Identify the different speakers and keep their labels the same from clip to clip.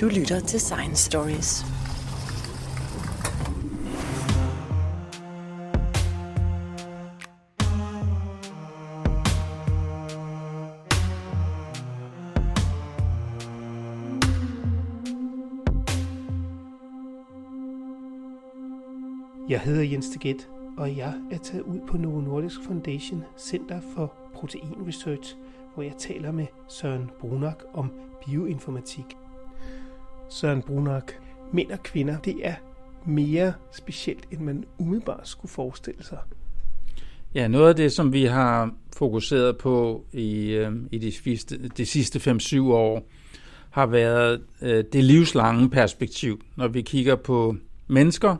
Speaker 1: Du lytter til Science Stories.
Speaker 2: Jeg hedder Jens Teget, og jeg er taget ud på Novo Nordisk Foundation Center for Protein Research, hvor jeg taler med Søren Brunak om bioinformatik. Søren Brunak, mænd og kvinder, det er mere specielt, end man umiddelbart skulle forestille sig.
Speaker 3: Ja, noget af det, som vi har fokuseret på i, øh, i de, sidste, de sidste 5-7 år, har været øh, det livslange perspektiv, når vi kigger på mennesker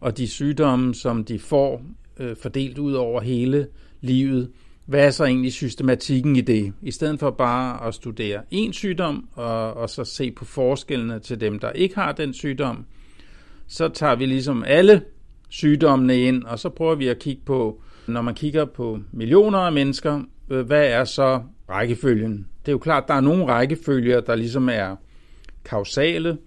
Speaker 3: og de sygdomme, som de får øh, fordelt ud over hele livet. Hvad er så egentlig systematikken i det? I stedet for bare at studere én sygdom og, og så se på forskellene til dem, der ikke har den sygdom, så tager vi ligesom alle sygdommene ind, og så prøver vi at kigge på, når man kigger på millioner af mennesker, øh, hvad er så rækkefølgen? Det er jo klart, der er nogle rækkefølger, der ligesom er kausale.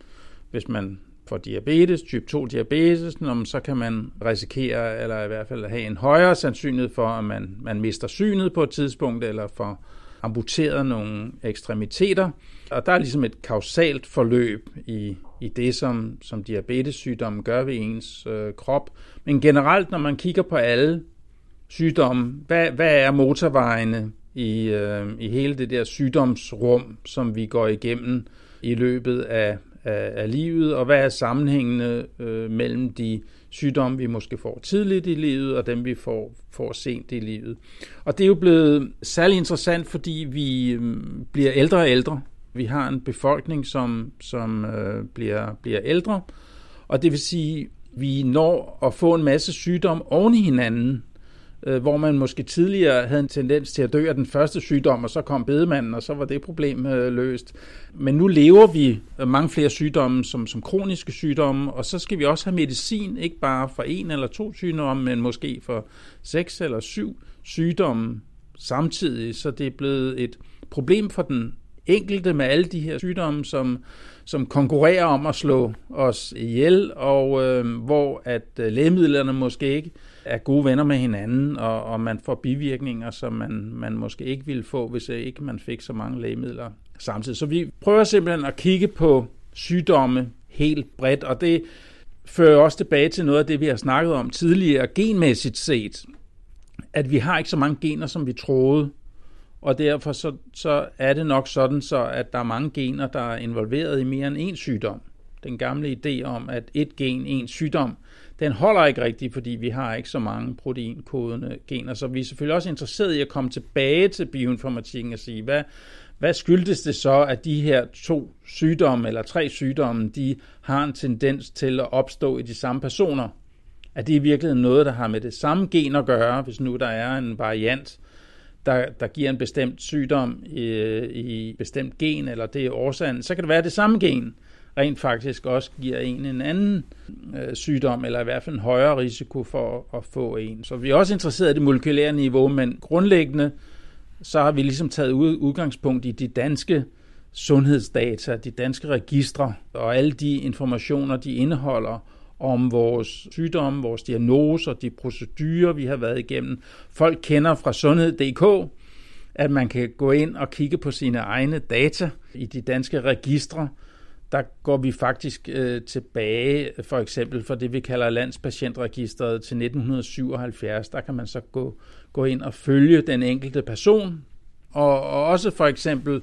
Speaker 3: Hvis man for diabetes, type 2 diabetes, så kan man risikere, eller i hvert fald have en højere sandsynlighed for, at man, man mister synet på et tidspunkt, eller får amputeret nogle ekstremiteter. Og der er ligesom et kausalt forløb i, i det, som, som diabetessygdommen gør ved ens øh, krop. Men generelt, når man kigger på alle sygdomme, hvad, hvad er motorvejene i, øh, i hele det der sygdomsrum, som vi går igennem i løbet af, af, af livet, og hvad er sammenhængene øh, mellem de sygdomme, vi måske får tidligt i livet, og dem, vi får, får sent i livet. Og det er jo blevet særlig interessant, fordi vi øh, bliver ældre og ældre. Vi har en befolkning, som, som øh, bliver, bliver ældre, og det vil sige, vi når at få en masse sygdomme oven i hinanden, øh, hvor man måske tidligere havde en tendens til at dø af den første sygdom, og så kom bedemanden, og så var det problem øh, løst. Men nu lever vi øh, mange flere sygdomme som, som kroniske sygdomme, og så skal vi også have medicin, ikke bare for en eller to sygdomme, men måske for seks eller syv sygdomme samtidig, så det er blevet et problem for den enkelte med alle de her sygdomme, som, som konkurrerer om at slå os ihjel, og øh, hvor at øh, lægemidlerne måske ikke er gode venner med hinanden, og, og man får bivirkninger, som man, man måske ikke ville få, hvis ikke man fik så mange lægemidler samtidig. Så vi prøver simpelthen at kigge på sygdomme helt bredt, og det fører også tilbage til noget af det, vi har snakket om tidligere, genmæssigt set, at vi har ikke så mange gener, som vi troede, og derfor så, så er det nok sådan, så at der er mange gener, der er involveret i mere end én sygdom. Den gamle idé om, at et gen, en sygdom, den holder ikke rigtigt, fordi vi har ikke så mange proteinkodende gener. Så vi er selvfølgelig også interesseret i at komme tilbage til bioinformatikken og sige, hvad, hvad skyldes det så, at de her to sygdomme eller tre sygdomme, de har en tendens til at opstå i de samme personer? Er det i virkeligheden noget, der har med det samme gen at gøre, hvis nu der er en variant, der, der giver en bestemt sygdom øh, i, i bestemt gen, eller det er årsagen, så kan det være det samme gen, rent faktisk også giver en en anden øh, sygdom, eller i hvert fald en højere risiko for at få en. Så vi er også interesseret i det molekylære niveau, men grundlæggende så har vi ligesom taget udgangspunkt i de danske sundhedsdata, de danske registre og alle de informationer, de indeholder om vores sygdomme, vores diagnoser, de procedurer, vi har været igennem. Folk kender fra sundhed.dk, at man kan gå ind og kigge på sine egne data i de danske registre, der går vi faktisk øh, tilbage, for eksempel for det, vi kalder landspatientregisteret til 1977. Der kan man så gå, gå ind og følge den enkelte person, og, og også for eksempel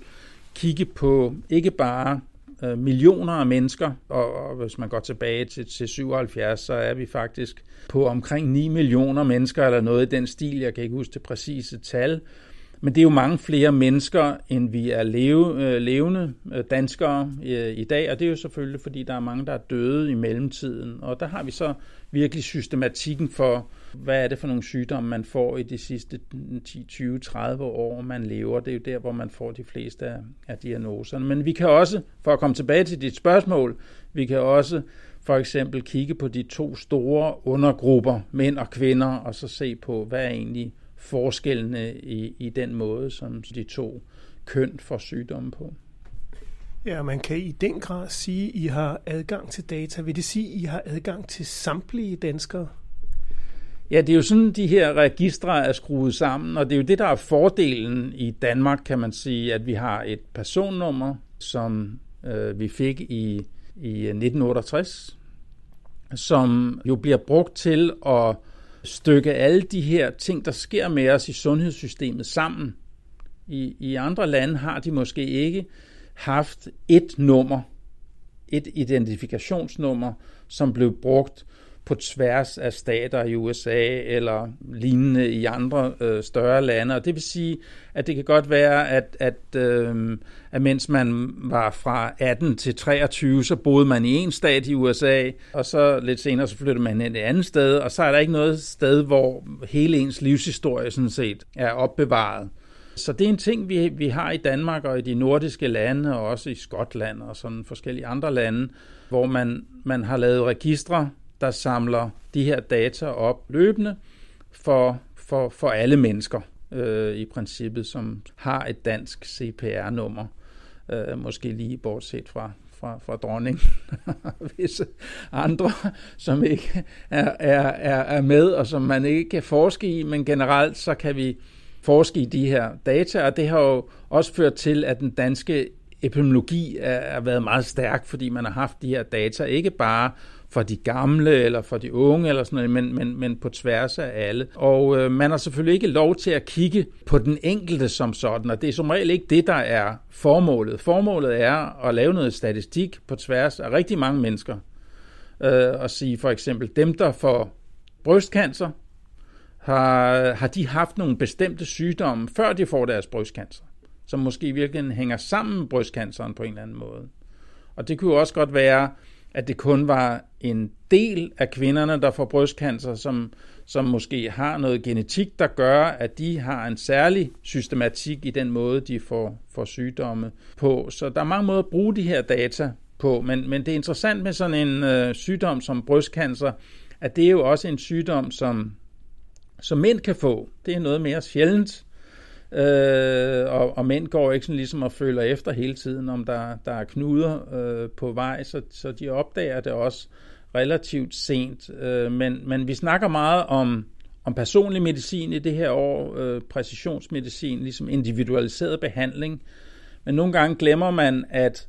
Speaker 3: kigge på ikke bare øh, millioner af mennesker, og, og hvis man går tilbage til, til 77, så er vi faktisk på omkring 9 millioner mennesker, eller noget i den stil, jeg kan ikke huske det præcise tal, men det er jo mange flere mennesker, end vi er leve, øh, levende øh, danskere øh, i dag, og det er jo selvfølgelig, fordi der er mange, der er døde i mellemtiden. Og der har vi så virkelig systematikken for, hvad er det for nogle sygdomme, man får i de sidste 10, 20, 30 år, man lever. Det er jo der, hvor man får de fleste af, af diagnoserne. Men vi kan også, for at komme tilbage til dit spørgsmål, vi kan også for eksempel kigge på de to store undergrupper, mænd og kvinder, og så se på, hvad er egentlig forskellene i, i den måde, som de to køn får sygdomme på.
Speaker 2: Ja, man kan i den grad sige, at I har adgang til data. Vil det sige, at I har adgang til samtlige danskere?
Speaker 3: Ja, det er jo sådan, de her registre er skruet sammen, og det er jo det, der er fordelen i Danmark, kan man sige, at vi har et personnummer, som øh, vi fik i, i 1968, som jo bliver brugt til at stykke alle de her ting, der sker med os i sundhedssystemet sammen. I, I andre lande har de måske ikke haft et nummer, et identifikationsnummer, som blev brugt på tværs af stater i USA eller lignende i andre øh, større lande. Og det vil sige, at det kan godt være, at, at, øh, at mens man var fra 18 til 23, så boede man i en stat i USA, og så lidt senere så flyttede man ind et andet sted, og så er der ikke noget sted, hvor hele ens livshistorie sådan set er opbevaret. Så det er en ting, vi, vi har i Danmark og i de nordiske lande, og også i Skotland og sådan forskellige andre lande, hvor man, man har lavet registre, der samler de her data op løbende for, for, for alle mennesker øh, i princippet, som har et dansk CPR-nummer. Øh, måske lige bortset fra, fra, fra dronning visse andre, som ikke er, er, er, er med, og som man ikke kan forske i, men generelt så kan vi forske i de her data, og det har jo også ført til, at den danske epidemiologi er, været meget stærk, fordi man har haft de her data, ikke bare for de gamle eller for de unge eller sådan noget, men, men, men på tværs af alle. Og øh, man har selvfølgelig ikke lov til at kigge på den enkelte som sådan, og det er som regel ikke det, der er formålet. Formålet er at lave noget statistik på tværs af rigtig mange mennesker. Øh, og sige for eksempel, dem der får brystcancer, har, har de haft nogle bestemte sygdomme, før de får deres brystcancer, som måske i virkeligheden hænger sammen med brystcanceren på en eller anden måde. Og det kunne jo også godt være, at det kun var en del af kvinderne, der får brystcancer, som, som måske har noget genetik, der gør, at de har en særlig systematik i den måde, de får, får sygdomme på. Så der er mange måder at bruge de her data på, men, men det er interessant med sådan en øh, sygdom som brystcancer, at det er jo også en sygdom, som som mænd kan få. Det er noget mere sjældent, øh, og, og mænd går ikke sådan ligesom og føler efter hele tiden, om der, der er knuder øh, på vej, så, så de opdager det også relativt sent. Øh, men, men vi snakker meget om, om personlig medicin i det her år, øh, præcisionsmedicin, ligesom individualiseret behandling. Men nogle gange glemmer man, at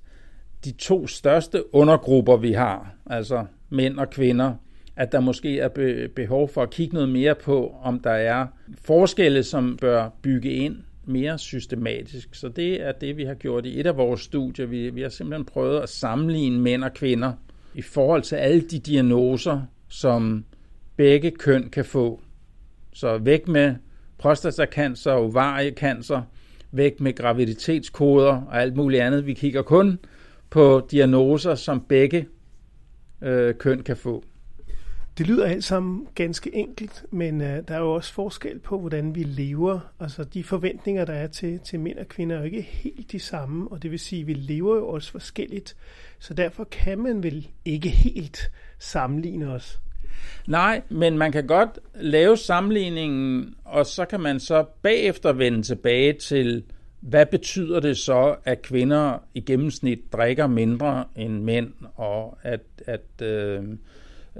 Speaker 3: de to største undergrupper, vi har, altså mænd og kvinder, at der måske er behov for at kigge noget mere på, om der er forskelle, som bør bygge ind mere systematisk. Så det er det, vi har gjort i et af vores studier. Vi, vi har simpelthen prøvet at sammenligne mænd og kvinder i forhold til alle de diagnoser, som begge køn kan få. Så væk med prostatacancer, ovariecancer, væk med graviditetskoder og alt muligt andet. Vi kigger kun på diagnoser, som begge øh, køn kan få.
Speaker 2: Det lyder alt sammen ganske enkelt, men øh, der er jo også forskel på, hvordan vi lever. Altså de forventninger, der er til, til mænd og kvinder, er jo ikke helt de samme, og det vil sige, at vi lever jo også forskelligt. Så derfor kan man vel ikke helt sammenligne os.
Speaker 3: Nej, men man kan godt lave sammenligningen, og så kan man så bagefter vende tilbage til, hvad betyder det så, at kvinder i gennemsnit drikker mindre end mænd, og at, at øh,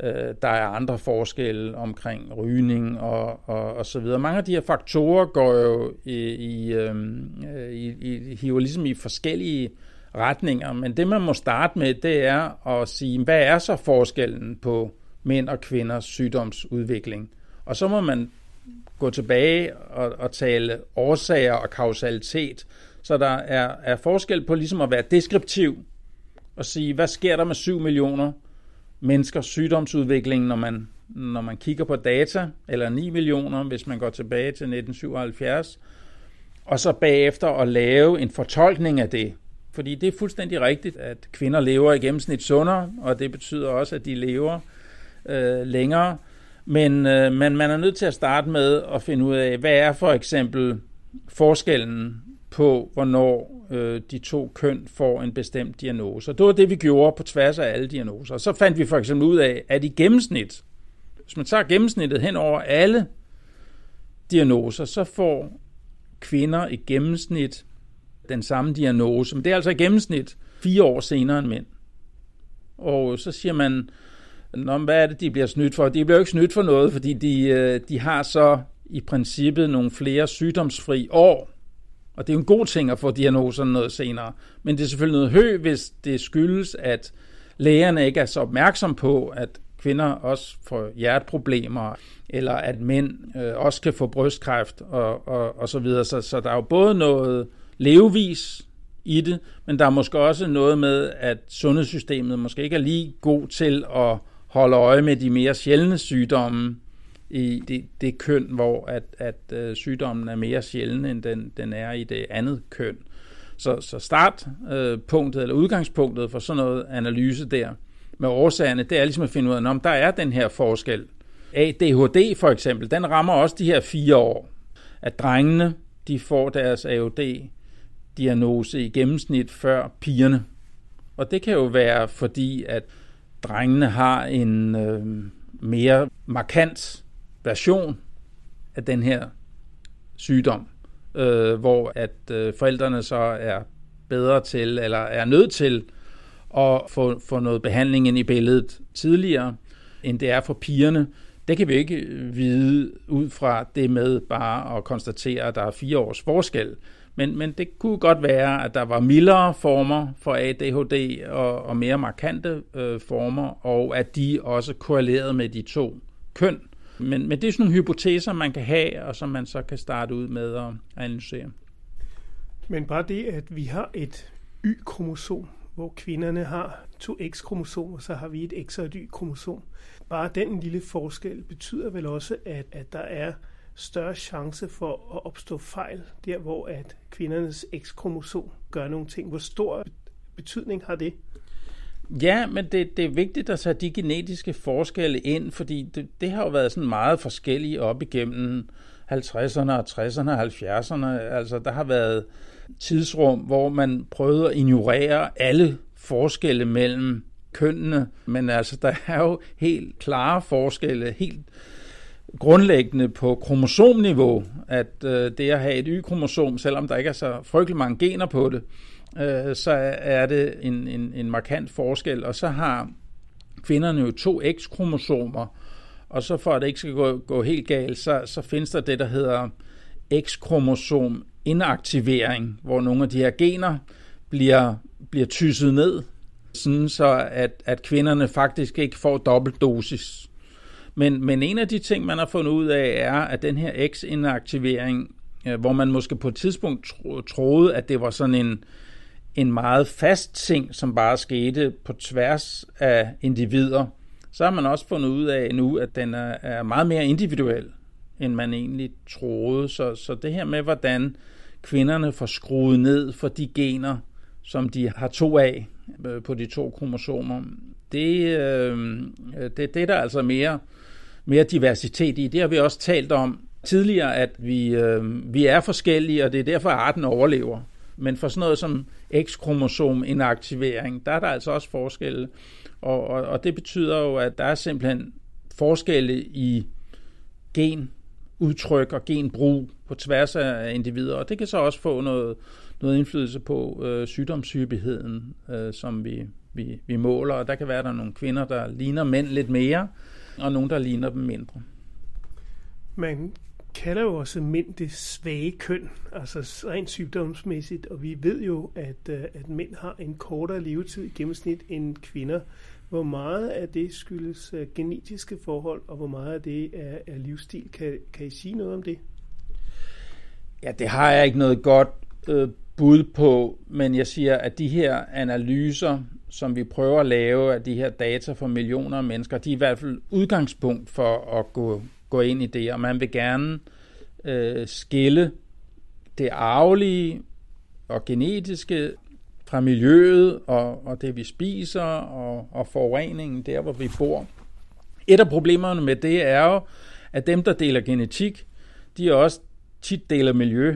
Speaker 3: Øh, der er andre forskelle omkring rygning og, og, og så videre. Mange af de her faktorer går jo i, i, øhm, øh, i, i, hiver ligesom i forskellige retninger, men det man må starte med, det er at sige, hvad er så forskellen på mænd og kvinders sygdomsudvikling? Og så må man gå tilbage og, og tale årsager og kausalitet, så der er, er forskel på ligesom at være deskriptiv og sige, hvad sker der med 7 millioner menneskers sygdomsudvikling, når man, når man kigger på data, eller 9 millioner, hvis man går tilbage til 1977, og så bagefter at lave en fortolkning af det. Fordi det er fuldstændig rigtigt, at kvinder lever i gennemsnit sundere, og det betyder også, at de lever øh, længere. Men, øh, men man er nødt til at starte med at finde ud af, hvad er for eksempel forskellen på, hvornår øh, de to køn får en bestemt diagnose. Og det var det, vi gjorde på tværs af alle diagnoser. Og så fandt vi for eksempel ud af, at i gennemsnit, hvis man tager gennemsnittet hen over alle diagnoser, så får kvinder i gennemsnit den samme diagnose. Men det er altså i gennemsnit. fire år senere end mænd. Og så siger man, Nå, hvad er det, de bliver snydt for? De bliver jo ikke snydt for noget, fordi de, øh, de har så i princippet nogle flere sygdomsfri år. Og det er jo en god ting at få diagnoserne noget senere. Men det er selvfølgelig noget hø, hvis det skyldes, at lægerne ikke er så opmærksom på, at kvinder også får hjerteproblemer, eller at mænd øh, også kan få brystkræft og, og, og så videre. Så, så der er jo både noget levevis i det, men der er måske også noget med, at sundhedssystemet måske ikke er lige god til at holde øje med de mere sjældne sygdomme i det, det køn, hvor at, at øh, sygdommen er mere sjælden, end den, den er i det andet køn. Så, så startpunktet øh, eller udgangspunktet for sådan noget analyse der med årsagerne, det er ligesom at finde ud af, om der er den her forskel. ADHD for eksempel, den rammer også de her fire år. At drengene, de får deres AOD-diagnose i gennemsnit før pigerne. Og det kan jo være fordi, at drengene har en øh, mere markant version af den her sygdom, øh, hvor at øh, forældrene så er bedre til, eller er nødt til at få, få noget behandling ind i billedet tidligere, end det er for pigerne. Det kan vi ikke vide ud fra det med bare at konstatere, at der er fire års forskel. Men, men det kunne godt være, at der var mildere former for ADHD og, og mere markante øh, former, og at de også korrelerede med de to køn. Men, men det er sådan nogle hypoteser, man kan have, og som man så kan starte ud med at analysere.
Speaker 2: Men bare det, at vi har et Y-kromosom, hvor kvinderne har to X-kromosomer, så har vi et X og et Y-kromosom. Bare den lille forskel betyder vel også, at, at der er større chance for at opstå fejl, der hvor at kvindernes X-kromosom gør nogle ting. Hvor stor betydning har det?
Speaker 3: Ja, men det, det er vigtigt at tage de genetiske forskelle ind, fordi det, det har jo været sådan meget forskellige op igennem 50'erne og 60'erne og 70'erne. Altså, der har været tidsrum, hvor man prøvede at ignorere alle forskelle mellem kønnene, men altså, der er jo helt klare forskelle, helt grundlæggende på kromosomniveau, at øh, det at have et Y-kromosom, selvom der ikke er så frygtelig mange gener på det, øh, så er det en, en, en markant forskel. Og så har kvinderne jo to X-kromosomer, og så for at det ikke skal gå, gå helt galt, så, så findes der det, der hedder X-kromosom inaktivering, hvor nogle af de her gener bliver, bliver tysset ned, sådan så at, at kvinderne faktisk ikke får dobbeltdosis. Men, men en af de ting, man har fundet ud af, er, at den her X-inaktivering, øh, hvor man måske på et tidspunkt troede, at det var sådan en, en meget fast ting, som bare skete på tværs af individer, så har man også fundet ud af nu, at den er, er meget mere individuel, end man egentlig troede. Så, så det her med, hvordan kvinderne får skruet ned for de gener, som de har to af øh, på de to kromosomer, det, øh, det, det er der altså mere mere diversitet i. Det har vi også talt om tidligere, at vi, øh, vi er forskellige, og det er derfor, arten overlever. Men for sådan noget som X-kromosom inaktivering, der er der altså også forskelle. Og, og, og det betyder jo, at der er simpelthen forskelle i genudtryk og genbrug på tværs af individer, og det kan så også få noget, noget indflydelse på øh, sygdomshyppigheden, øh, som vi, vi, vi måler, og der kan være, der er nogle kvinder, der ligner mænd lidt mere, og nogle, der ligner dem mindre.
Speaker 2: Man kalder jo også mænd det svage køn, altså rent sygdomsmæssigt, og vi ved jo, at, øh, at mænd har en kortere levetid i gennemsnit end kvinder. Hvor meget af det skyldes øh, genetiske forhold, og hvor meget af det er, er livsstil? Kan, kan I sige noget om det?
Speaker 3: Ja, det har jeg ikke noget godt øh, bud på, men jeg siger, at de her analyser som vi prøver at lave af de her data for millioner af mennesker, de er i hvert fald udgangspunkt for at gå, gå ind i det, og man vil gerne øh, skille det arvelige og genetiske fra miljøet og, og det, vi spiser og, og forureningen der, hvor vi bor. Et af problemerne med det er jo, at dem, der deler genetik, de også tit deler miljø.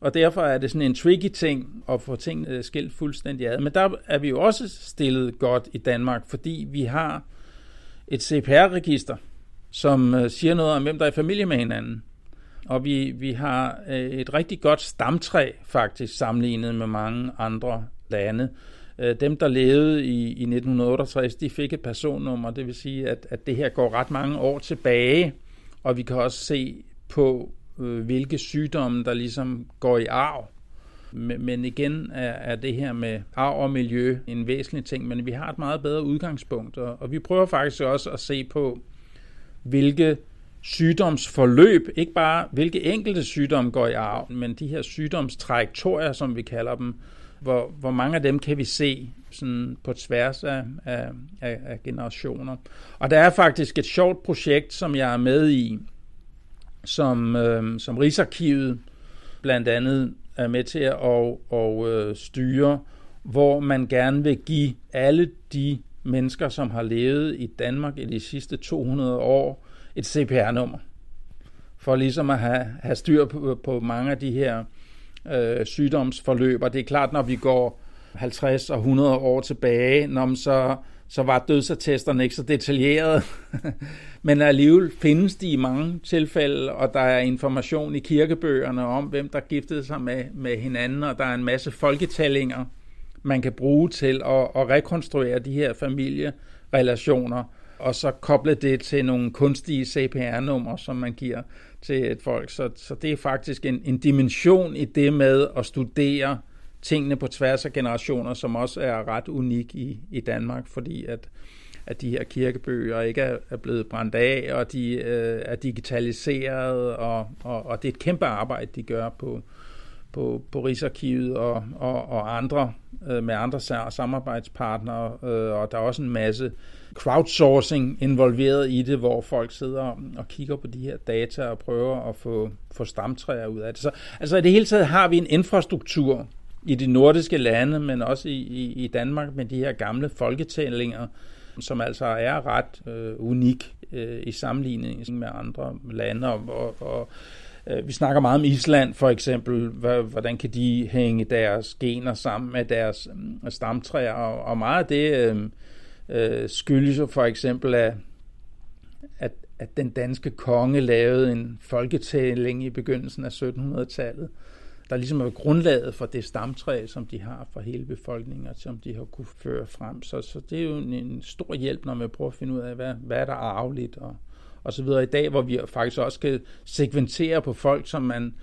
Speaker 3: Og derfor er det sådan en tricky ting at få ting skilt fuldstændig ad. Men der er vi jo også stillet godt i Danmark, fordi vi har et CPR-register, som øh, siger noget om, hvem der er i familie med hinanden. Og vi, vi har øh, et rigtig godt stamtræ faktisk sammenlignet med mange andre lande. Øh, dem, der levede i, i 1968, de fik et personnummer, det vil sige, at, at det her går ret mange år tilbage, og vi kan også se på, hvilke sygdomme, der ligesom går i arv. Men igen er, er det her med arv og miljø en væsentlig ting, men vi har et meget bedre udgangspunkt, og, og vi prøver faktisk også at se på, hvilke sygdomsforløb, ikke bare hvilke enkelte sygdomme går i arv, men de her sygdomstrajektorier, som vi kalder dem, hvor, hvor mange af dem kan vi se sådan på tværs af, af, af generationer. Og der er faktisk et sjovt projekt, som jeg er med i, som, øh, som Rigsarkivet blandt andet er med til at og, og, øh, styre, hvor man gerne vil give alle de mennesker, som har levet i Danmark i de sidste 200 år, et CPR-nummer. For ligesom at have, have styr på, på mange af de her øh, sygdomsforløb. Og det er klart, når vi går 50 og 100 år tilbage, når man så, så var dødsattesterne ikke så detaljerede. Men alligevel findes de i mange tilfælde, og der er information i kirkebøgerne om, hvem der giftede sig med, med hinanden, og der er en masse folketællinger, man kan bruge til at, at rekonstruere de her familierelationer, og så koble det til nogle kunstige CPR-numre, som man giver til et folk. Så, så det er faktisk en, en dimension i det med at studere tingene på tværs af generationer, som også er ret unik i, i Danmark, fordi at, at de her kirkebøger ikke er, er blevet brændt af, og de øh, er digitaliseret, og, og, og det er et kæmpe arbejde, de gør på, på, på Rigsarkivet og, og, og andre øh, med andre samarbejdspartnere, øh, og der er også en masse crowdsourcing involveret i det, hvor folk sidder og kigger på de her data og prøver at få, få stamtræer ud af det. Så altså i det hele taget har vi en infrastruktur i de nordiske lande, men også i, i, i Danmark med de her gamle folketællinger, som altså er ret øh, unik øh, i sammenligning med andre lande. Og, og, og Øh, vi snakker meget om Island for eksempel, hvordan kan de hænge deres gener sammen med deres mm, stamtræer, og, meget af det øh, øh, skyldes jo for eksempel, at, at, at den danske konge lavede en folketælling i begyndelsen af 1700-tallet, der ligesom er grundlaget for det stamtræ, som de har for hele befolkningen, og som de har kunne føre frem. Så, så det er jo en, en stor hjælp, når man prøver at finde ud af, hvad, hvad er der arveligt, og, og så videre. I dag, hvor vi faktisk også kan sekventere på folk, som man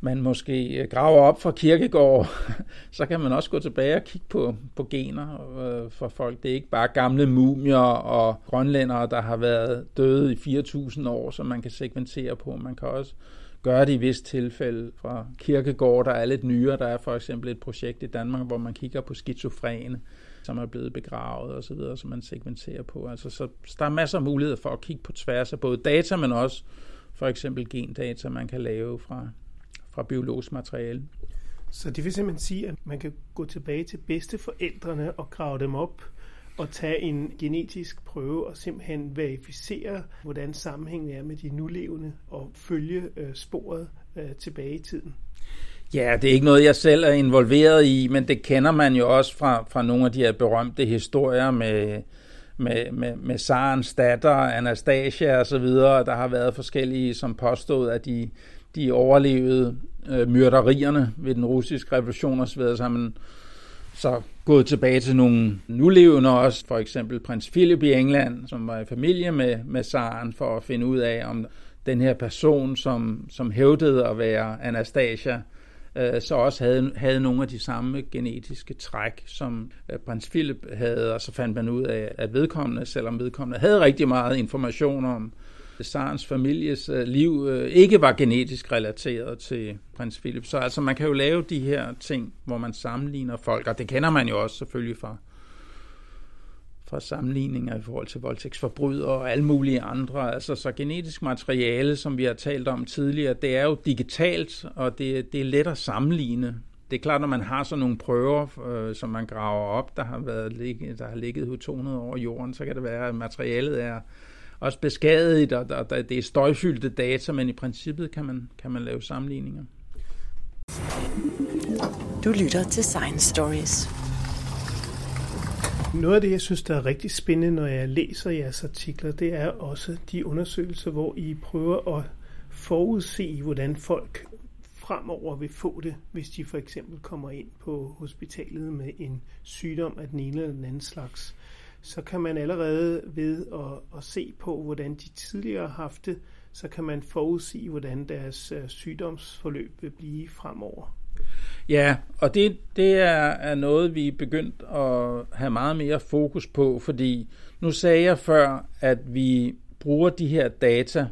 Speaker 3: man måske øh, graver op fra kirkegård, så kan man også gå tilbage og kigge på, på gener øh, for folk. Det er ikke bare gamle mumier og grønlændere, der har været døde i 4.000 år, som man kan sekventere på. Man kan også gøre det i vist tilfælde fra kirkegård, der er lidt nyere. Der er for eksempel et projekt i Danmark, hvor man kigger på skizofrene, som er blevet begravet og så videre, som man segmenterer på. Altså, så der er masser af muligheder for at kigge på tværs af både data, men også for eksempel gendata, man kan lave fra, fra biologisk materiale.
Speaker 2: Så det vil simpelthen sige, at man kan gå tilbage til bedsteforældrene og grave dem op og tage en genetisk prøve og simpelthen verificere, hvordan sammenhængen er med de nulevende og følge øh, sporet øh, tilbage i tiden.
Speaker 3: Ja, det er ikke noget, jeg selv er involveret i, men det kender man jo også fra, fra nogle af de her berømte historier med, med, med, med Sarens datter, Anastasia osv., så. Der har været forskellige, som påstod, at de, de overlevede øh, myrderierne ved den russiske revolution osv., så. Så har man så gået tilbage til nogle nulevende også, for eksempel prins Philip i England, som var i familie med, med Saren, for at finde ud af, om den her person, som, som hævdede at være Anastasia, øh, så også havde, havde nogle af de samme genetiske træk, som øh, prins Philip havde, og så fandt man ud af, at vedkommende, selvom vedkommende havde rigtig meget information om Sarens families øh, liv øh, ikke var genetisk relateret til prins Philip. Så altså man kan jo lave de her ting, hvor man sammenligner folk, og det kender man jo også selvfølgelig fra, fra sammenligninger i forhold til voldtægtsforbrydere og alle mulige andre. Altså, så genetisk materiale, som vi har talt om tidligere, det er jo digitalt, og det, det er let at sammenligne. Det er klart, når man har sådan nogle prøver, øh, som man graver op, der har, været, der har ligget 200 år i jorden, så kan det være, at materialet er også beskadiget, og, og, og det er støjfyldte data, men i princippet kan man, kan man lave sammenligninger.
Speaker 1: Du lytter til Science Stories.
Speaker 2: Noget af det, jeg synes, der er rigtig spændende, når jeg læser jeres artikler, det er også de undersøgelser, hvor I prøver at forudse, hvordan folk fremover vil få det, hvis de for eksempel kommer ind på hospitalet med en sygdom af den ene eller den anden slags, så kan man allerede ved at, at se på, hvordan de tidligere har haft det, så kan man forudsige, hvordan deres øh, sygdomsforløb vil blive fremover.
Speaker 3: Ja, og det, det er, er noget, vi er begyndt at have meget mere fokus på, fordi nu sagde jeg før, at vi bruger de her data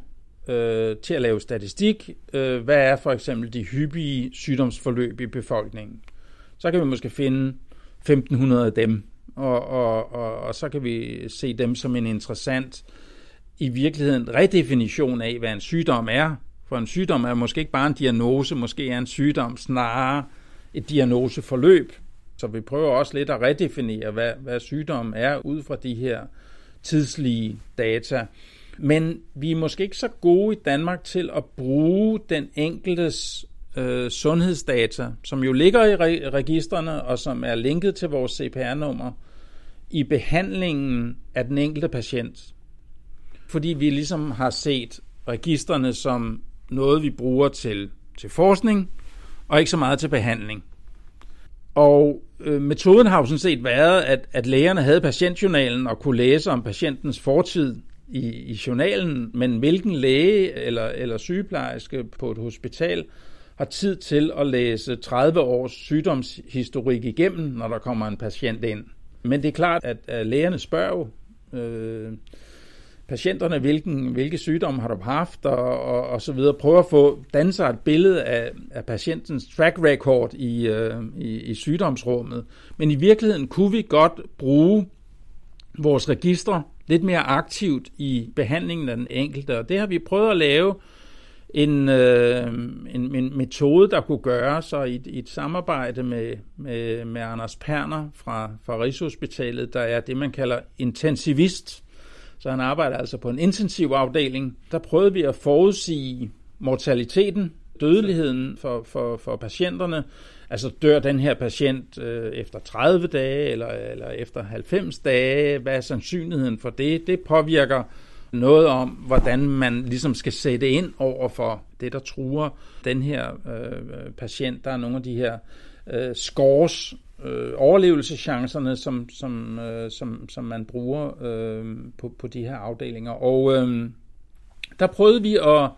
Speaker 3: øh, til at lave statistik. Øh, hvad er for eksempel de hyppige sygdomsforløb i befolkningen? Så kan vi måske finde 1500 af dem, og, og, og, og så kan vi se dem som en interessant, i virkeligheden redefinition af, hvad en sygdom er. For en sygdom er måske ikke bare en diagnose, måske er en sygdom snarere et diagnoseforløb. Så vi prøver også lidt at redefinere, hvad, hvad sygdommen er ud fra de her tidslige data. Men vi er måske ikke så gode i Danmark til at bruge den enkeltes øh, sundhedsdata, som jo ligger i re- registrene og som er linket til vores CPR-nummer, i behandlingen af den enkelte patient. Fordi vi ligesom har set registrene som noget, vi bruger til, til forskning, og ikke så meget til behandling. Og øh, metoden har jo sådan set været, at, at lægerne havde patientjournalen og kunne læse om patientens fortid i, i journalen, men hvilken læge eller, eller sygeplejerske på et hospital har tid til at læse 30 års sygdomshistorik igennem, når der kommer en patient ind. Men det er klart, at, at lægerne spørger øh, patienterne, hvilken, hvilke sygdomme har du haft, og, og, og så videre. Prøver at få dannet sig et billede af, af patientens track record i, øh, i, i sygdomsrummet. Men i virkeligheden kunne vi godt bruge vores registre lidt mere aktivt i behandlingen af den enkelte, og det har vi prøvet at lave en, øh, en, en metode, der kunne gøre så i, i et samarbejde med, med, med Anders Perner fra, fra Rigshospitalet, der er det, man kalder intensivist. Så han arbejder altså på en intensiv afdeling. Der prøvede vi at forudsige mortaliteten, dødeligheden for, for, for patienterne. Altså dør den her patient øh, efter 30 dage eller, eller efter 90 dage? Hvad er sandsynligheden for det? Det påvirker noget om, hvordan man ligesom skal sætte ind over for det, der truer den her øh, øh patient. Der er nogle af de her øh, scores, øh, overlevelseschancerne, som, som, øh, som, som man bruger øh, på, på de her afdelinger. Og øh, der prøvede vi at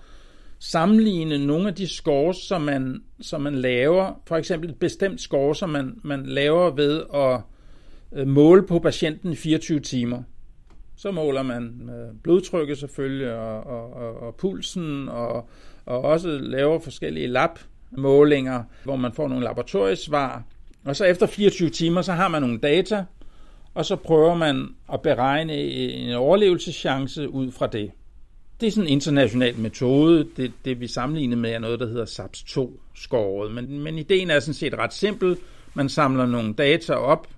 Speaker 3: sammenligne nogle af de scores, som man, som man laver, for eksempel et bestemt score, som man, man laver ved at øh, måle på patienten i 24 timer. Så måler man øh, blodtrykket selvfølgelig, og, og, og, og pulsen, og, og også laver forskellige lab-målinger, hvor man får nogle laboratoriesvar. Og så efter 24 timer, så har man nogle data, og så prøver man at beregne en overlevelseschance ud fra det. Det er sådan en international metode. Det, det vi sammenligner med er noget, der hedder SAPS-2-skåret. Men, men ideen er sådan set ret simpel. Man samler nogle data op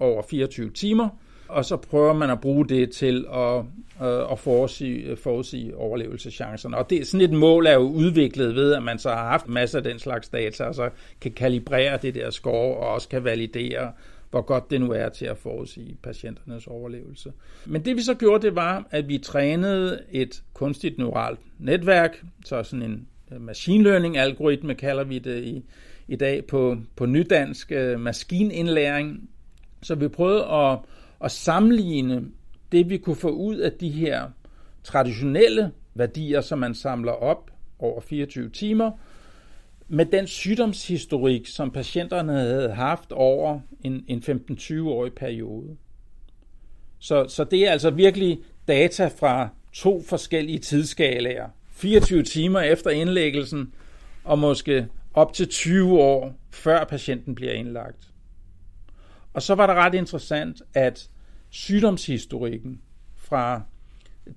Speaker 3: over 24 timer, og så prøver man at bruge det til at, øh, at forudsige, øh, forudsige overlevelseschancerne. Og det, sådan et mål er jo udviklet ved, at man så har haft masser af den slags data, og så kan kalibrere det der score, og også kan validere, hvor godt det nu er til at forudsige patienternes overlevelse. Men det vi så gjorde, det var, at vi trænede et kunstigt neuralt netværk, så sådan en øh, machine learning algoritme kalder vi det i, i dag på, på nydansk, øh, maskinindlæring. Så vi prøvede at at sammenligne det, vi kunne få ud af de her traditionelle værdier, som man samler op over 24 timer, med den sygdomshistorik, som patienterne havde haft over en, en 15-20-årig periode. Så, så det er altså virkelig data fra to forskellige tidsskalaer. 24 timer efter indlæggelsen, og måske op til 20 år før patienten bliver indlagt. Og så var det ret interessant, at sygdomshistorikken fra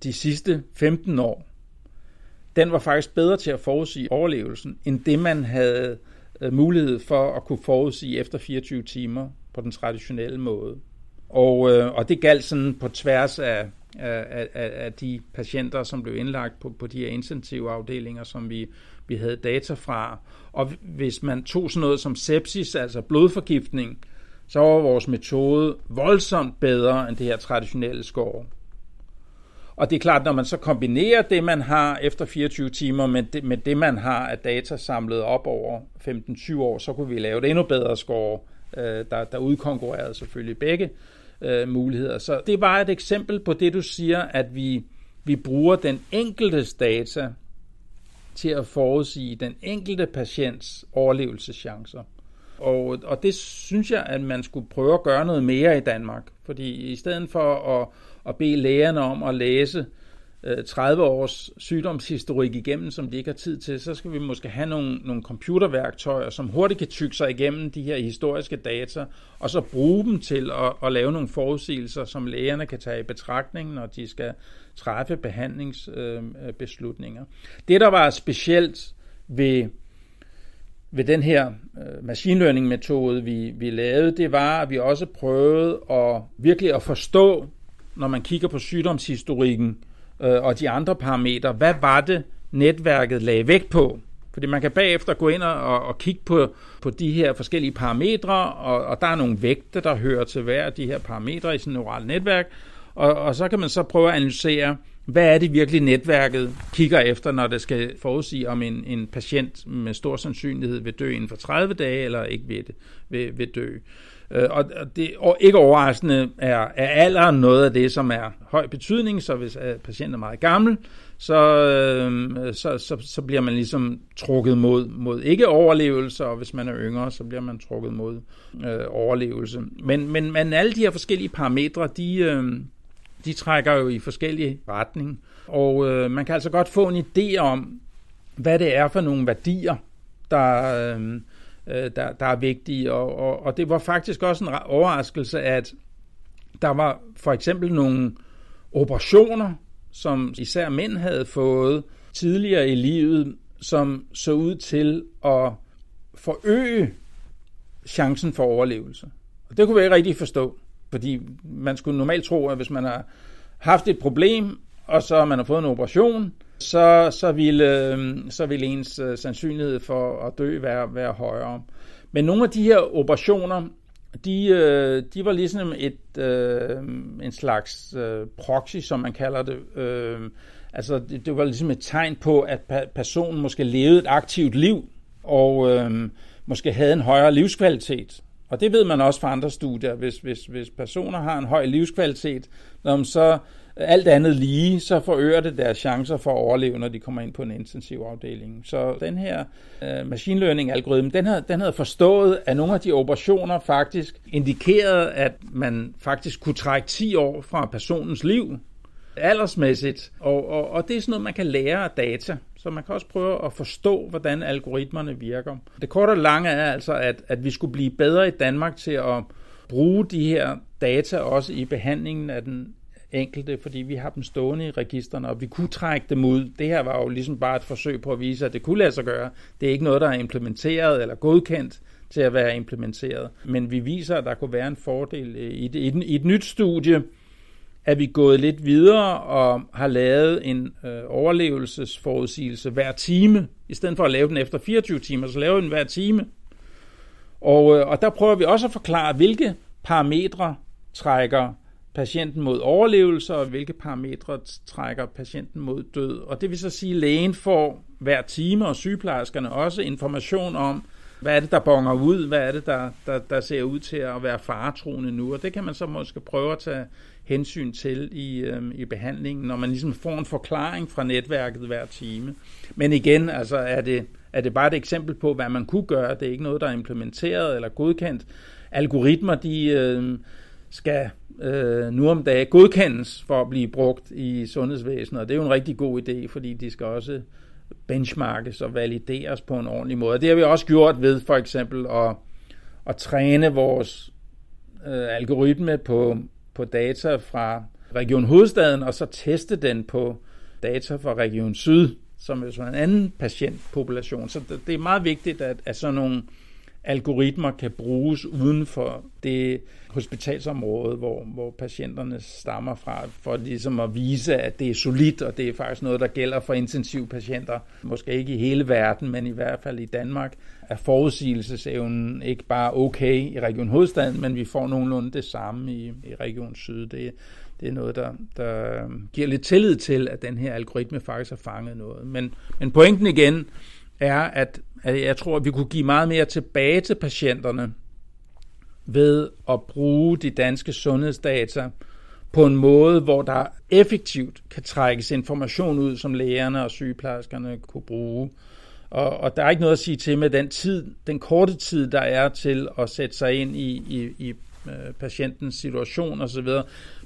Speaker 3: de sidste 15 år, den var faktisk bedre til at forudsige overlevelsen, end det man havde øh, mulighed for at kunne forudsige efter 24 timer på den traditionelle måde. Og, øh, og det galt sådan på tværs af, af, af, af de patienter, som blev indlagt på, på de her intensive afdelinger, som vi, vi havde data fra. Og hvis man tog sådan noget som sepsis, altså blodforgiftning, så var vores metode voldsomt bedre end det her traditionelle skår. Og det er klart, når man så kombinerer det, man har efter 24 timer med det, med det man har af data samlet op over 15-20 år, så kunne vi lave et endnu bedre score, øh, der, der udkonkurrerede selvfølgelig begge øh, muligheder. Så det var et eksempel på det, du siger, at vi, vi bruger den enkeltes data til at forudsige den enkelte patients overlevelseschancer. Og, og det synes jeg, at man skulle prøve at gøre noget mere i Danmark. Fordi i stedet for at, at bede lægerne om at læse øh, 30 års sygdomshistorik igennem, som de ikke har tid til, så skal vi måske have nogle, nogle computerværktøjer, som hurtigt kan tykke sig igennem de her historiske data, og så bruge dem til at, at lave nogle forudsigelser, som lægerne kan tage i betragtning, når de skal træffe behandlingsbeslutninger. Øh, det, der var specielt ved ved den her øh, machine learning metode, vi, vi lavede, det var, at vi også prøvede at virkelig at forstå, når man kigger på sygdomshistorikken øh, og de andre parametre, hvad var det, netværket lagde vægt på? Fordi man kan bagefter gå ind og, og kigge på, på de her forskellige parametre, og, og der er nogle vægte, der hører til hver af de her parametre i sådan et neuralt netværk, og, og så kan man så prøve at analysere, hvad er det virkelig netværket kigger efter, når det skal forudsige, om en, en patient med stor sandsynlighed vil dø inden for 30 dage, eller ikke vil, vil, vil dø. Øh, og det og ikke overraskende er, er alderen noget af det, som er høj betydning, så hvis øh, patienten er meget gammel, så, øh, så, så, så bliver man ligesom trukket mod, mod ikke overlevelse, og hvis man er yngre, så bliver man trukket mod øh, overlevelse. Men, men, men alle de her forskellige parametre, de, øh, de trækker jo i forskellige retning. Og øh, man kan altså godt få en idé om, hvad det er for nogle værdier, der, øh, øh der, der er vigtige. Og, og, og det var faktisk også en overraskelse, at der var for eksempel nogle operationer, som især mænd havde fået tidligere i livet, som så ud til at forøge chancen for overlevelse. Og det kunne vi ikke rigtig forstå. Fordi man skulle normalt tro, at hvis man har haft et problem, og så man har fået en operation, så, så, ville, øhm, så ville ens øh, sandsynlighed for at dø være, være højere. Men nogle af de her operationer, de, øh, de var ligesom et, øh, en slags øh, proxy, som man kalder det. altså det, det var ligesom et tegn på, at personen måske levede et aktivt liv, og øhm, måske havde en højere livskvalitet. Og det ved man også fra andre studier. Hvis, hvis, hvis personer har en høj livskvalitet, når man så alt andet lige, så forøger det deres chancer for at overleve, når de kommer ind på en intensiv afdeling. Så den her øh, machine learning algoritme, den havde, den havde forstået, at nogle af de operationer faktisk indikerede, at man faktisk kunne trække 10 år fra personens liv, aldersmæssigt. Og, og, og det er sådan noget, man kan lære af data. Så man kan også prøve at forstå, hvordan algoritmerne virker. Det korte og lange er altså, at, at vi skulle blive bedre i Danmark til at bruge de her data også i behandlingen af den enkelte, fordi vi har dem stående i registerne, og vi kunne trække dem ud. Det her var jo ligesom bare et forsøg på at vise, at det kunne lade sig gøre. Det er ikke noget, der er implementeret eller godkendt til at være implementeret. Men vi viser, at der kunne være en fordel øh, i det. i den, i et nyt studie, er vi gået lidt videre og har lavet en øh, overlevelsesforudsigelse hver time. I stedet for at lave den efter 24 timer, så laver vi den hver time. Og, øh, og der prøver vi også at forklare, hvilke parametre trækker patienten mod overlevelse, og hvilke parametre trækker patienten mod død. Og det vil så sige, at lægen får hver time, og sygeplejerskerne også information om, hvad er det, der bonger ud, hvad er det, der, der, der ser ud til at være faretroende nu, og det kan man så måske prøve at tage hensyn til i, øh, i behandlingen, når man ligesom får en forklaring fra netværket hver time. Men igen, altså er det, er det bare et eksempel på, hvad man kunne gøre. Det er ikke noget, der er implementeret eller godkendt. Algoritmer, de øh, skal øh, nu om dagen godkendes for at blive brugt i sundhedsvæsenet, og det er jo en rigtig god idé, fordi de skal også benchmarkes og valideres på en ordentlig måde. Det har vi også gjort ved for eksempel at, at træne vores øh, algoritme på, på data fra Region Hovedstaden, og så teste den på data fra Region Syd, som er sådan en anden patientpopulation. Så det er meget vigtigt, at, at sådan nogle algoritmer kan bruges uden for det hospitalsområde, hvor, hvor patienterne stammer fra, for ligesom at vise, at det er solidt, og det er faktisk noget, der gælder for intensivpatienter. Måske ikke i hele verden, men i hvert fald i Danmark er forudsigelsesevnen ikke bare okay i Region Hovedstaden, men vi får nogenlunde det samme i, i Region Syd. Det, det er noget, der, der giver lidt tillid til, at den her algoritme faktisk har fanget noget. Men, men pointen igen er, at, at jeg tror, at vi kunne give meget mere tilbage til patienterne ved at bruge de danske sundhedsdata på en måde, hvor der effektivt kan trækkes information ud, som lægerne og sygeplejerskerne kunne bruge. Og, og der er ikke noget at sige til med den tid, den korte tid, der er til at sætte sig ind i, i, i øh, patientens situation osv.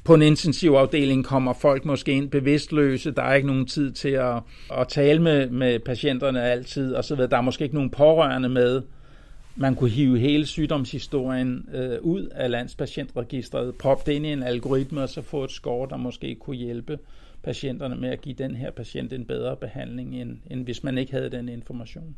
Speaker 3: På en intensivafdeling kommer folk måske ind bevidstløse, der er ikke nogen tid til at, at tale med, med patienterne altid osv. Der er måske ikke nogen pårørende med. Man kunne hive hele sygdomshistorien øh, ud af landspatientregistret, proppe det ind i en algoritme og så få et score, der måske kunne hjælpe patienterne med at give den her patient en bedre behandling, end, end hvis man ikke havde den information.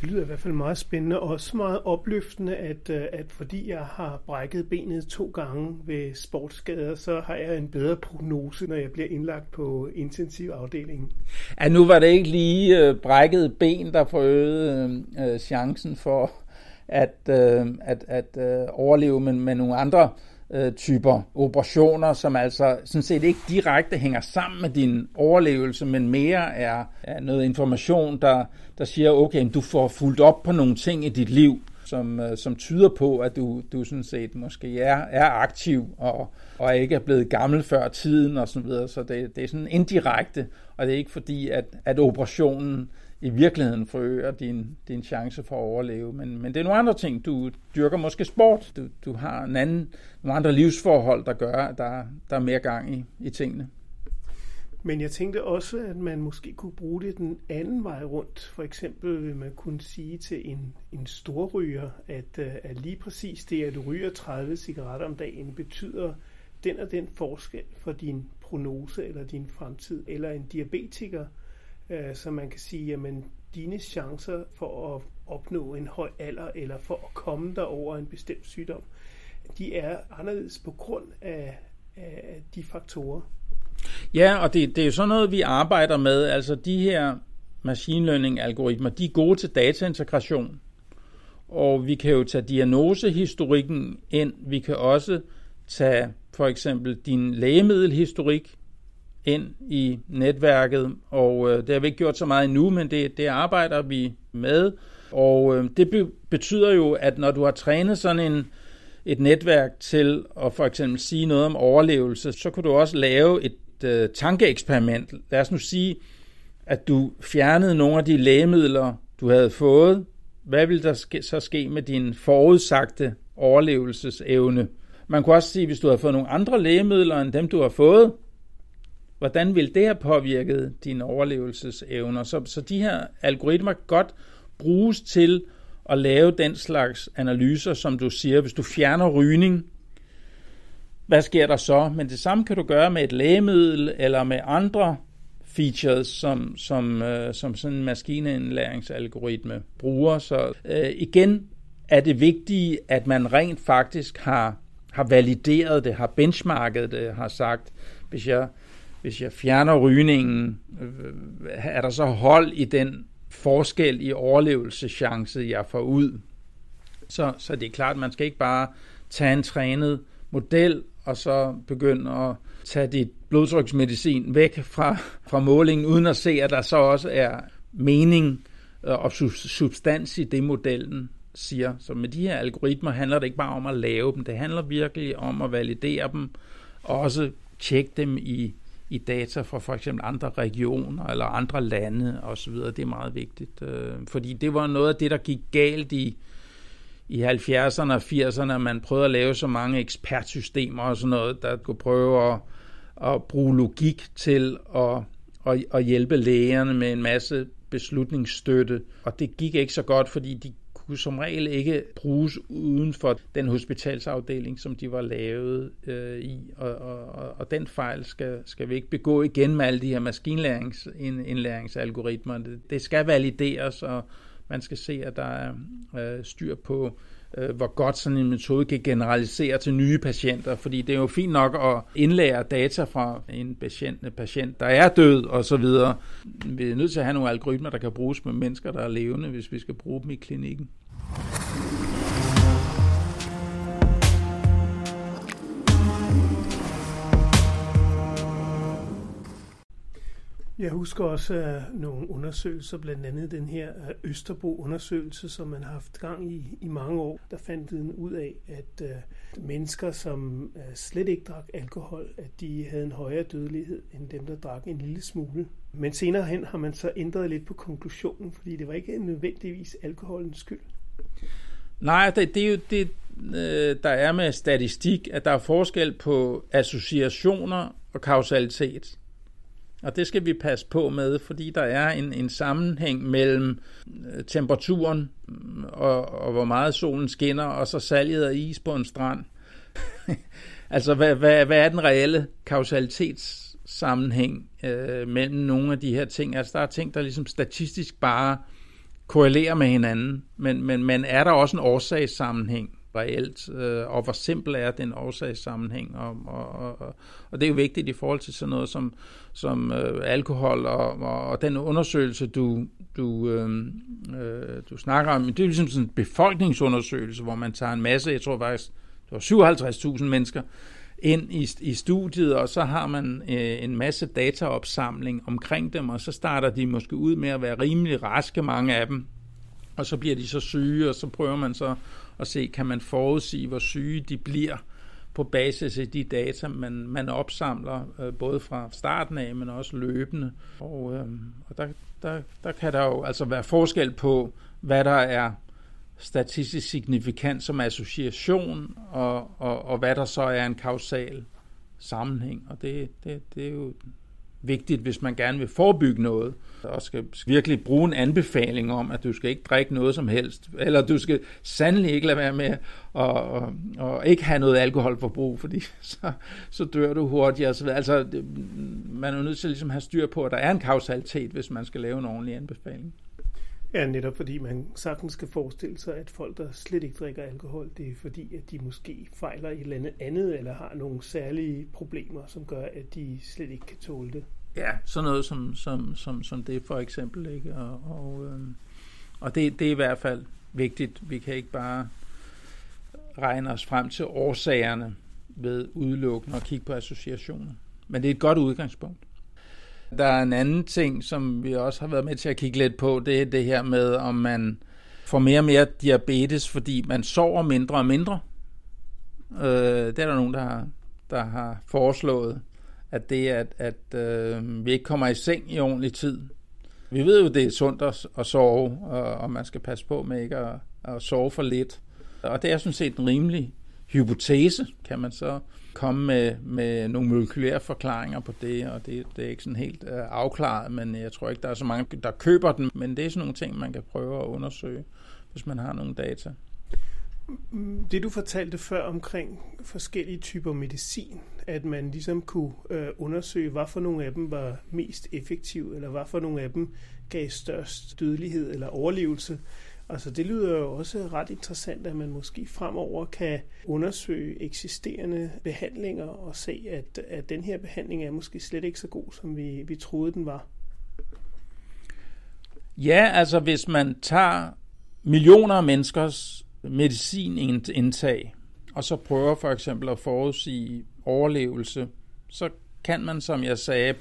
Speaker 2: Det lyder i hvert fald meget spændende og også meget opløftende, at, øh, at fordi jeg har brækket benet to gange ved sportsskader, så har jeg en bedre prognose, når jeg bliver indlagt på intensivafdelingen.
Speaker 3: Ja, nu var det ikke lige øh, brækket ben, der forøgede øh, øh chancen for at, øh, at, at øh, overleve, men med nogle andre øh, Øh, typer operationer, som altså sådan set ikke direkte hænger sammen med din overlevelse, men mere er, er noget information, der, der siger, okay, du får fuldt op på nogle ting i dit liv, som, øh, som tyder på, at du, du sådan set måske er, er aktiv og, og ikke er blevet gammel før tiden og sådan videre. Så det, det er sådan indirekte, og det er ikke fordi, at, at operationen i virkeligheden forøger din, din chance for at overleve. Men, men det er nogle andre ting. Du dyrker måske sport. Du, du har en anden, nogle andre livsforhold, der gør, at der, der er mere gang i, i tingene.
Speaker 2: Men jeg tænkte også, at man måske kunne bruge det den anden vej rundt. For eksempel vil man kunne sige til en, en storryger, at, øh, at lige præcis det, at du ryger 30 cigaretter om dagen, betyder den og den forskel for din prognose eller din fremtid. Eller en diabetiker, Øh, så man kan sige, at dine chancer for at opnå en høj alder eller for at komme der over en bestemt sygdom, de er anderledes på grund af, af de faktorer.
Speaker 3: Ja, og det, det er jo sådan noget, vi arbejder med. Altså de her machine learning algoritmer, de er gode til dataintegration. Og vi kan jo tage diagnosehistorikken ind. Vi kan også tage for eksempel din lægemiddelhistorik ind i netværket, og øh, det har vi ikke gjort så meget endnu, men det, det arbejder vi med. Og øh, det be, betyder jo, at når du har trænet sådan en, et netværk til at for eksempel sige noget om overlevelse, så kan du også lave et øh, tankeeksperiment. Lad os nu sige, at du fjernede nogle af de lægemidler, du havde fået. Hvad ville der ske, så ske med din forudsagte overlevelsesevne? Man kunne også sige, hvis du havde fået nogle andre lægemidler end dem, du har fået, hvordan vil det have påvirket dine overlevelsesevner? Så, så de her algoritmer kan godt bruges til at lave den slags analyser, som du siger, hvis du fjerner rygning, hvad sker der så? Men det samme kan du gøre med et lægemiddel eller med andre features, som, som, øh, som sådan en maskineindlæringsalgoritme bruger. Så øh, igen er det vigtigt, at man rent faktisk har, har valideret det, har benchmarket det, har sagt, hvis jeg hvis jeg fjerner rygningen, øh, er der så hold i den forskel i overlevelseschance, jeg får ud. Så, så det er klart, at man skal ikke bare tage en trænet model, og så begynde at tage dit blodtryksmedicin væk fra, fra målingen, uden at se, at der så også er mening øh, og substans i det, modellen siger. Så med de her algoritmer handler det ikke bare om at lave dem, det handler virkelig om at validere dem, og også tjekke dem i i data fra for eksempel andre regioner eller andre lande osv. Det er meget vigtigt, øh, fordi det var noget af det, der gik galt i, i 70'erne og 80'erne. Man prøvede at lave så mange ekspertsystemer og sådan noget, der kunne prøve at, at bruge logik til at, at, at hjælpe lægerne med en masse beslutningsstøtte, og det gik ikke så godt, fordi de kunne som regel ikke bruges uden for den hospitalsafdeling, som de var lavet øh, i, og, og, og den fejl skal, skal vi ikke begå igen med alle de her maskinlæringsindlæringsalgoritmer. Det, det skal valideres, og man skal se, at der er øh, styr på, øh, hvor godt sådan en metode kan generalisere til nye patienter, fordi det er jo fint nok at indlære data fra en patient, en patient der er død og så videre. Vi er nødt til at have nogle algoritmer, der kan bruges med mennesker, der er levende, hvis vi skal bruge dem i klinikken.
Speaker 2: Jeg husker også uh, nogle undersøgelser, blandt andet den her uh, Østerbro-undersøgelse, som man har haft gang i i mange år. Der fandt den ud af, at uh, mennesker, som uh, slet ikke drak alkohol, at de havde en højere dødelighed end dem, der drak en lille smule. Men senere hen har man så ændret lidt på konklusionen, fordi det var ikke nødvendigvis alkoholens skyld.
Speaker 3: Nej, det, det er jo det, der er med statistik, at der er forskel på associationer og kausalitet. Og det skal vi passe på med, fordi der er en, en sammenhæng mellem øh, temperaturen mm, og, og hvor meget solen skinner, og så salget af is på en strand. altså, hvad, hvad, hvad er den reelle kausalitetssammenhæng øh, mellem nogle af de her ting? Altså, der er ting, der ligesom statistisk bare korrelerer med hinanden, men, men, men er der også en årsagssammenhæng? Reelt, øh, og hvor simpel er den årsagssammenhæng. Og, og, og, og det er jo vigtigt i forhold til sådan noget som, som øh, alkohol og, og, og den undersøgelse, du, du, øh, øh, du snakker om. Det er ligesom sådan en befolkningsundersøgelse, hvor man tager en masse, jeg tror faktisk, det var 57.000 mennesker, ind i, i studiet, og så har man øh, en masse dataopsamling omkring dem, og så starter de måske ud med at være rimelig raske, mange af dem, og så bliver de så syge, og så prøver man så at se, kan man forudsige, hvor syge de bliver på basis af de data, man, man opsamler, øh, både fra starten af, men også løbende. Og, øh, og der, der, der kan der jo altså være forskel på, hvad der er statistisk signifikant som association, og, og, og hvad der så er en kausal sammenhæng. Og det, det, det er jo vigtigt, hvis man gerne vil forebygge noget, og skal virkelig bruge en anbefaling om, at du skal ikke drikke noget som helst, eller du skal sandelig ikke lade være med at og, og ikke have noget alkoholforbrug, fordi så, så dør du hurtigt. Altså, altså, man er jo nødt til ligesom have styr på, at der er en kausalitet, hvis man skal lave en ordentlig anbefaling.
Speaker 2: Ja, netop fordi man sagtens skal forestille sig, at folk, der slet ikke drikker alkohol, det er fordi, at de måske fejler et eller andet andet, eller har nogle særlige problemer, som gør, at de slet ikke kan tåle det.
Speaker 3: Ja, sådan noget som, som, som, som det for eksempel. Ikke? Og, og, øh, og det, det er i hvert fald vigtigt. Vi kan ikke bare regne os frem til årsagerne ved udelukkende og kigge på associationer. Men det er et godt udgangspunkt. Der er en anden ting, som vi også har været med til at kigge lidt på, det er det her med, om man får mere og mere diabetes, fordi man sover mindre og mindre. Øh, det er der nogen, der har, der har foreslået at det at, at øh, vi ikke kommer i seng i ordentlig tid. Vi ved jo, det er sundt at, at sove, og, og man skal passe på med ikke at, at sove for lidt. Og det er sådan set en rimelig hypotese, kan man så komme med, med nogle molekylære forklaringer på det, og det, det er ikke sådan helt øh, afklaret, men jeg tror ikke, der er så mange, der køber den, men det er sådan nogle ting, man kan prøve at undersøge, hvis man har nogle data.
Speaker 2: Det du fortalte før omkring forskellige typer medicin, at man ligesom kunne øh, undersøge, hvad for nogle af dem var mest effektive, eller hvad for nogle af dem gav størst dødelighed eller overlevelse. Altså det lyder jo også ret interessant, at man måske fremover kan undersøge eksisterende behandlinger og se, at, at den her behandling er måske slet ikke så god, som vi, vi troede den var.
Speaker 3: Ja, altså hvis man tager millioner af menneskers medicinindtag, og så prøver for eksempel at forudsige overlevelse, så kan man, som jeg sagde,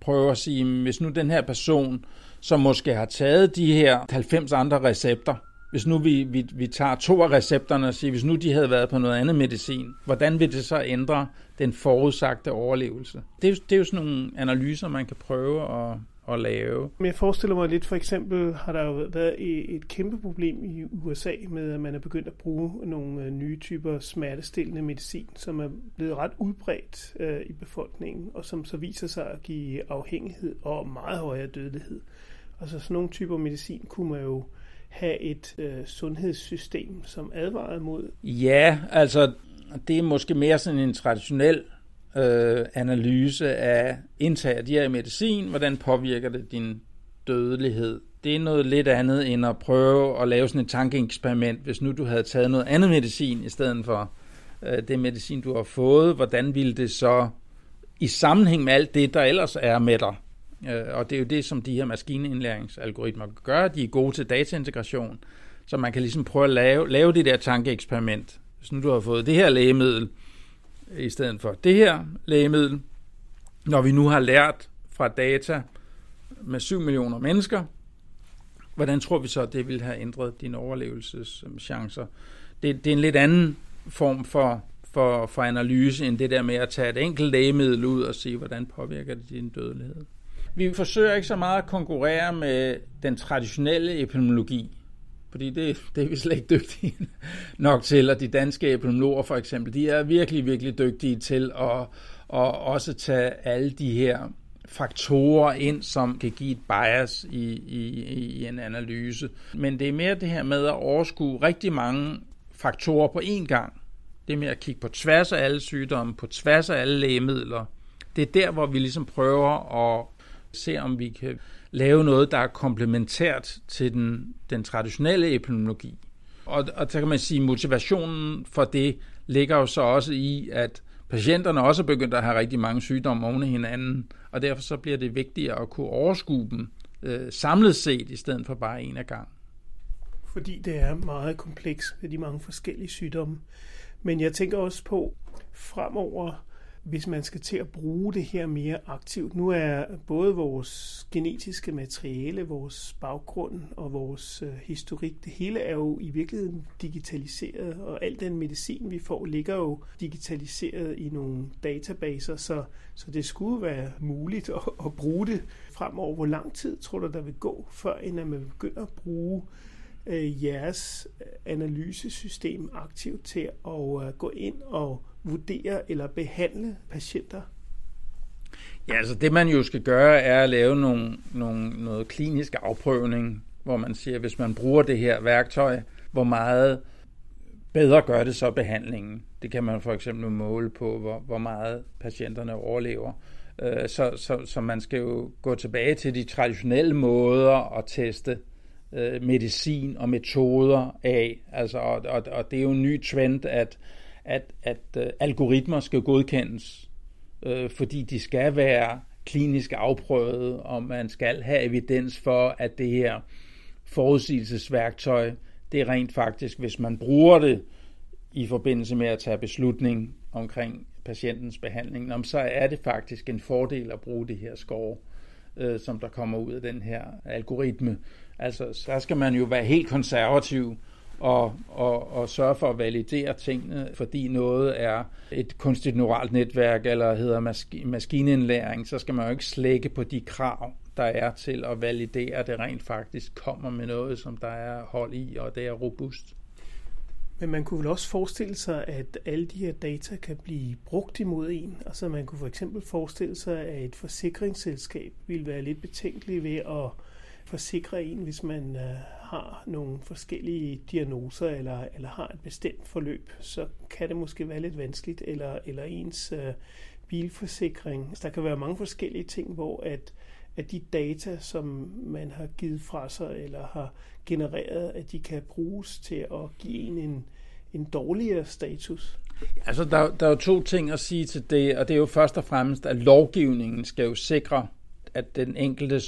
Speaker 3: prøve at sige, hvis nu den her person, som måske har taget de her 90 andre recepter, hvis nu vi, vi, vi tager to af recepterne og siger, hvis nu de havde været på noget andet medicin, hvordan vil det så ændre den forudsagte overlevelse? Det er, det er jo sådan nogle analyser, man kan prøve at, at lave.
Speaker 2: Men jeg forestiller mig lidt, for eksempel har der jo været et kæmpe problem i USA med, at man er begyndt at bruge nogle øh, nye typer smertestillende medicin, som er blevet ret udbredt øh, i befolkningen, og som så viser sig at give afhængighed og meget højere dødelighed. Altså sådan nogle typer medicin kunne man jo have et øh, sundhedssystem, som advarede mod?
Speaker 3: Ja, altså det er måske mere sådan en traditionel øh, analyse af indtag af de her medicin, hvordan påvirker det din dødelighed det er noget lidt andet end at prøve at lave sådan et tankeeksperiment, hvis nu du havde taget noget andet medicin i stedet for øh, det medicin, du har fået. Hvordan ville det så i sammenhæng med alt det, der ellers er med dig? Øh, og det er jo det, som de her maskinindlæringsalgoritmer gør. De er gode til dataintegration, så man kan ligesom prøve at lave, lave det der tankeeksperiment. Hvis nu du har fået det her lægemiddel i stedet for det her lægemiddel, når vi nu har lært fra data med 7 millioner mennesker, hvordan tror vi så, at det vil have ændret dine overlevelseschancer? Det, det er en lidt anden form for, for, for analyse, end det der med at tage et enkelt lægemiddel ud og se, hvordan påvirker det din dødelighed. Vi forsøger ikke så meget at konkurrere med den traditionelle epidemiologi, fordi det, det er vi slet ikke dygtige nok til, og de danske epidemiologer for eksempel, de er virkelig, virkelig dygtige til at, at også tage alle de her faktorer ind, som kan give et bias i, i, i en analyse. Men det er mere det her med at overskue rigtig mange faktorer på én gang. Det er med at kigge på tværs af alle sygdomme, på tværs af alle lægemidler. Det er der, hvor vi ligesom prøver at se, om vi kan lave noget, der er komplementært til den, den traditionelle epidemiologi. Og, og så kan man sige, at motivationen for det ligger jo så også i, at patienterne også er begyndt at have rigtig mange sygdomme oven i hinanden, og derfor så bliver det vigtigere at kunne overskue dem øh, samlet set, i stedet for bare en af gang.
Speaker 2: Fordi det er meget kompleks med de mange forskellige sygdomme. Men jeg tænker også på, fremover hvis man skal til at bruge det her mere aktivt. Nu er både vores genetiske materiale, vores baggrund og vores øh, historik, det hele er jo i virkeligheden digitaliseret, og al den medicin, vi får, ligger jo digitaliseret i nogle databaser, så, så det skulle være muligt at, at bruge det fremover. Hvor lang tid tror du, der vil gå, før at man begynder at bruge øh, jeres øh, analysesystem aktivt til at øh, gå ind og vurdere eller behandle patienter?
Speaker 3: Ja, altså det man jo skal gøre, er at lave nogle, nogle, noget klinisk afprøvning, hvor man siger, hvis man bruger det her værktøj, hvor meget bedre gør det så behandlingen. Det kan man for eksempel måle på, hvor, hvor meget patienterne overlever. Øh, så, så, så man skal jo gå tilbage til de traditionelle måder at teste øh, medicin og metoder af. Altså, og, og, og det er jo en ny trend, at at, at øh, algoritmer skal godkendes, øh, fordi de skal være klinisk afprøvet, og man skal have evidens for, at det her forudsigelsesværktøj, det er rent faktisk, hvis man bruger det i forbindelse med at tage beslutning omkring patientens behandling, så er det faktisk en fordel at bruge det her score, øh, som der kommer ud af den her algoritme. Altså, så skal man jo være helt konservativ og, og, og sørge for at validere tingene, fordi noget er et kunstigt neuralt netværk eller hedder mask- maskinindlæring, så skal man jo ikke slække på de krav, der er til at validere, at det rent faktisk kommer med noget, som der er hold i, og det er robust.
Speaker 2: Men man kunne vel også forestille sig, at alle de her data kan blive brugt imod en. Altså man kunne for eksempel forestille sig, at et forsikringsselskab ville være lidt betænkelig ved at forsikre en, hvis man øh, har nogle forskellige diagnoser eller, eller har et bestemt forløb, så kan det måske være lidt vanskeligt, eller, eller ens øh, bilforsikring. Så der kan være mange forskellige ting, hvor at, at de data, som man har givet fra sig eller har genereret, at de kan bruges til at give en en, en dårligere status.
Speaker 3: Altså, der, der er jo to ting at sige til det, og det er jo først og fremmest, at lovgivningen skal jo sikre, at den enkelte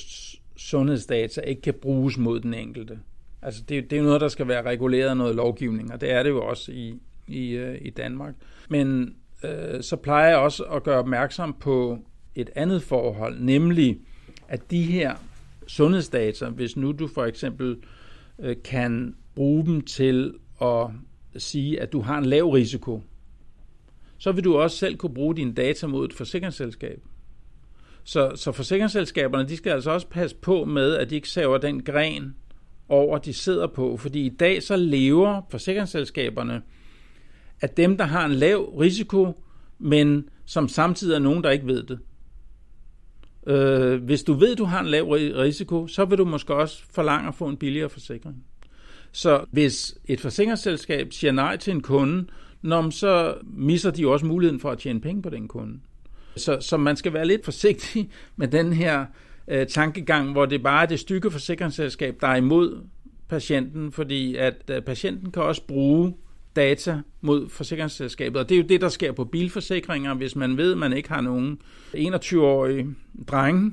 Speaker 3: sundhedsdata ikke kan bruges mod den enkelte. Altså det, det er jo noget, der skal være reguleret af noget lovgivning, og det er det jo også i, i, øh, i Danmark. Men øh, så plejer jeg også at gøre opmærksom på et andet forhold, nemlig at de her sundhedsdata, hvis nu du for eksempel øh, kan bruge dem til at sige, at du har en lav risiko, så vil du også selv kunne bruge dine data mod et forsikringsselskab. Så, så forsikringsselskaberne, de skal altså også passe på med, at de ikke saver den gren over, de sidder på. Fordi i dag så lever forsikringsselskaberne af dem, der har en lav risiko, men som samtidig er nogen, der ikke ved det. Øh, hvis du ved, du har en lav risiko, så vil du måske også forlange at få en billigere forsikring. Så hvis et forsikringsselskab siger nej til en kunde, når, så misser de også muligheden for at tjene penge på den kunde. Så, så man skal være lidt forsigtig med den her øh, tankegang, hvor det bare er det stykke forsikringsselskab, der er imod patienten, fordi at øh, patienten kan også bruge data mod forsikringsselskabet. Og det er jo det, der sker på bilforsikringer, hvis man ved, at man ikke har nogen 21-årige drenge,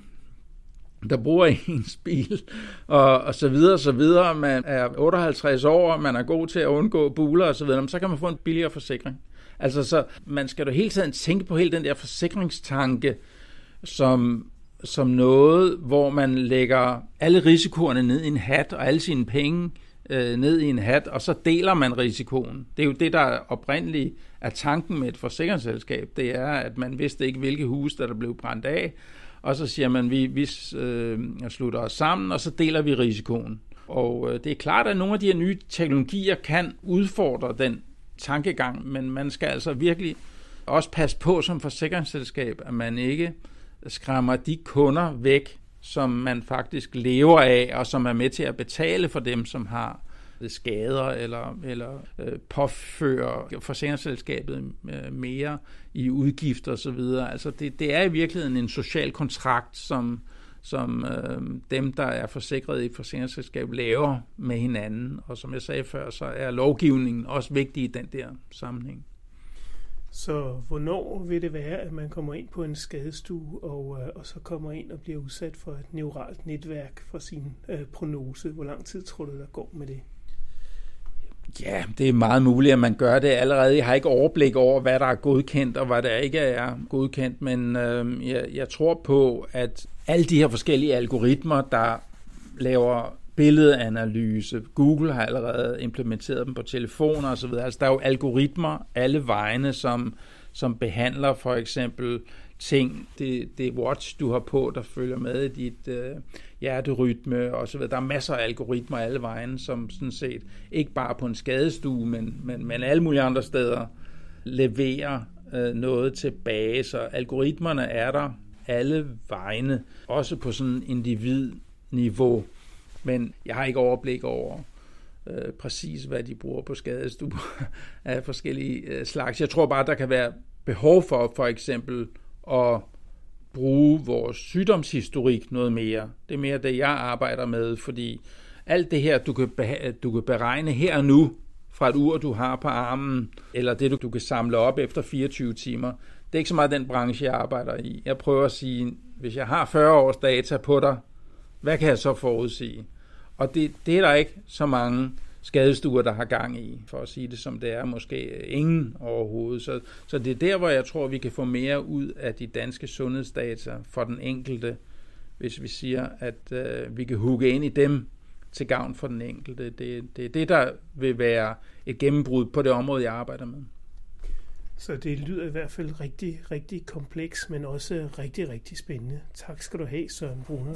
Speaker 3: der bruger ens bil, og, og så videre, og så videre. Man er 58 år, og man er god til at undgå buler og så videre, så kan man få en billigere forsikring. Altså, så man skal jo hele tiden tænke på hele den der forsikringstanke, som, som noget, hvor man lægger alle risikoerne ned i en hat, og alle sine penge øh, ned i en hat, og så deler man risikoen. Det er jo det, der oprindeligt er tanken med et forsikringsselskab. Det er, at man vidste ikke, hvilke hus der, der blev brændt af, og så siger man, vi, vi øh, slutter os sammen, og så deler vi risikoen. Og øh, det er klart, at nogle af de her nye teknologier kan udfordre den tankegang, men man skal altså virkelig også passe på som forsikringsselskab, at man ikke skræmmer de kunder væk, som man faktisk lever af, og som er med til at betale for dem, som har skader eller, eller øh, påfører forsikringsselskabet øh, mere i udgifter osv. Altså det, det er i virkeligheden en social kontrakt, som, som øh, dem, der er forsikret i et forsikringsselskab, laver med hinanden. Og som jeg sagde før, så er lovgivningen også vigtig i den der sammenhæng.
Speaker 2: Så hvornår vil det være, at man kommer ind på en skadestue, og, øh, og så kommer ind og bliver udsat for et neuralt netværk for sin øh, prognose? Hvor lang tid tror du, der går med det?
Speaker 3: Ja, det er meget muligt, at man gør det allerede. Jeg har ikke overblik over, hvad der er godkendt og hvad der ikke er godkendt, men øh, jeg, jeg tror på, at alle de her forskellige algoritmer, der laver billedanalyse. Google har allerede implementeret dem på telefoner osv. Altså, der er jo algoritmer alle vegne, som, som behandler for eksempel ting, det, det watch, du har på, der følger med i dit øh, hjerterytme og så videre. Der er masser af algoritmer alle vejen, som sådan set ikke bare på en skadestue, men, men, men alle mulige andre steder leverer øh, noget tilbage. Så algoritmerne er der alle vegne, også på sådan individniveau. Men jeg har ikke overblik over øh, præcis, hvad de bruger på skadestuer af forskellige øh, slags. Jeg tror bare, der kan være behov for for eksempel at bruge vores sygdomshistorik noget mere. Det er mere det, jeg arbejder med, fordi alt det her, du kan, du kan beregne her og nu, fra et ur, du har på armen, eller det, du, du kan samle op efter 24 timer, det er ikke så meget den branche, jeg arbejder i. Jeg prøver at sige, hvis jeg har 40 års data på dig, hvad kan jeg så forudsige? Og det, det er der ikke så mange skadestuer, der har gang i, for at sige det som det er, måske ingen overhovedet. Så, så det er der, hvor jeg tror, vi kan få mere ud af de danske sundhedsdata for den enkelte, hvis vi siger, at øh, vi kan hugge ind i dem til gavn for den enkelte. Det, det er det, der vil være et gennembrud på det område, jeg arbejder med.
Speaker 2: Så det lyder i hvert fald rigtig, rigtig kompleks, men også rigtig, rigtig spændende. Tak skal du have, Søren Brunner.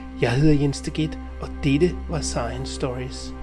Speaker 2: Jeg hedder Jens Deget, og dette var Science Stories.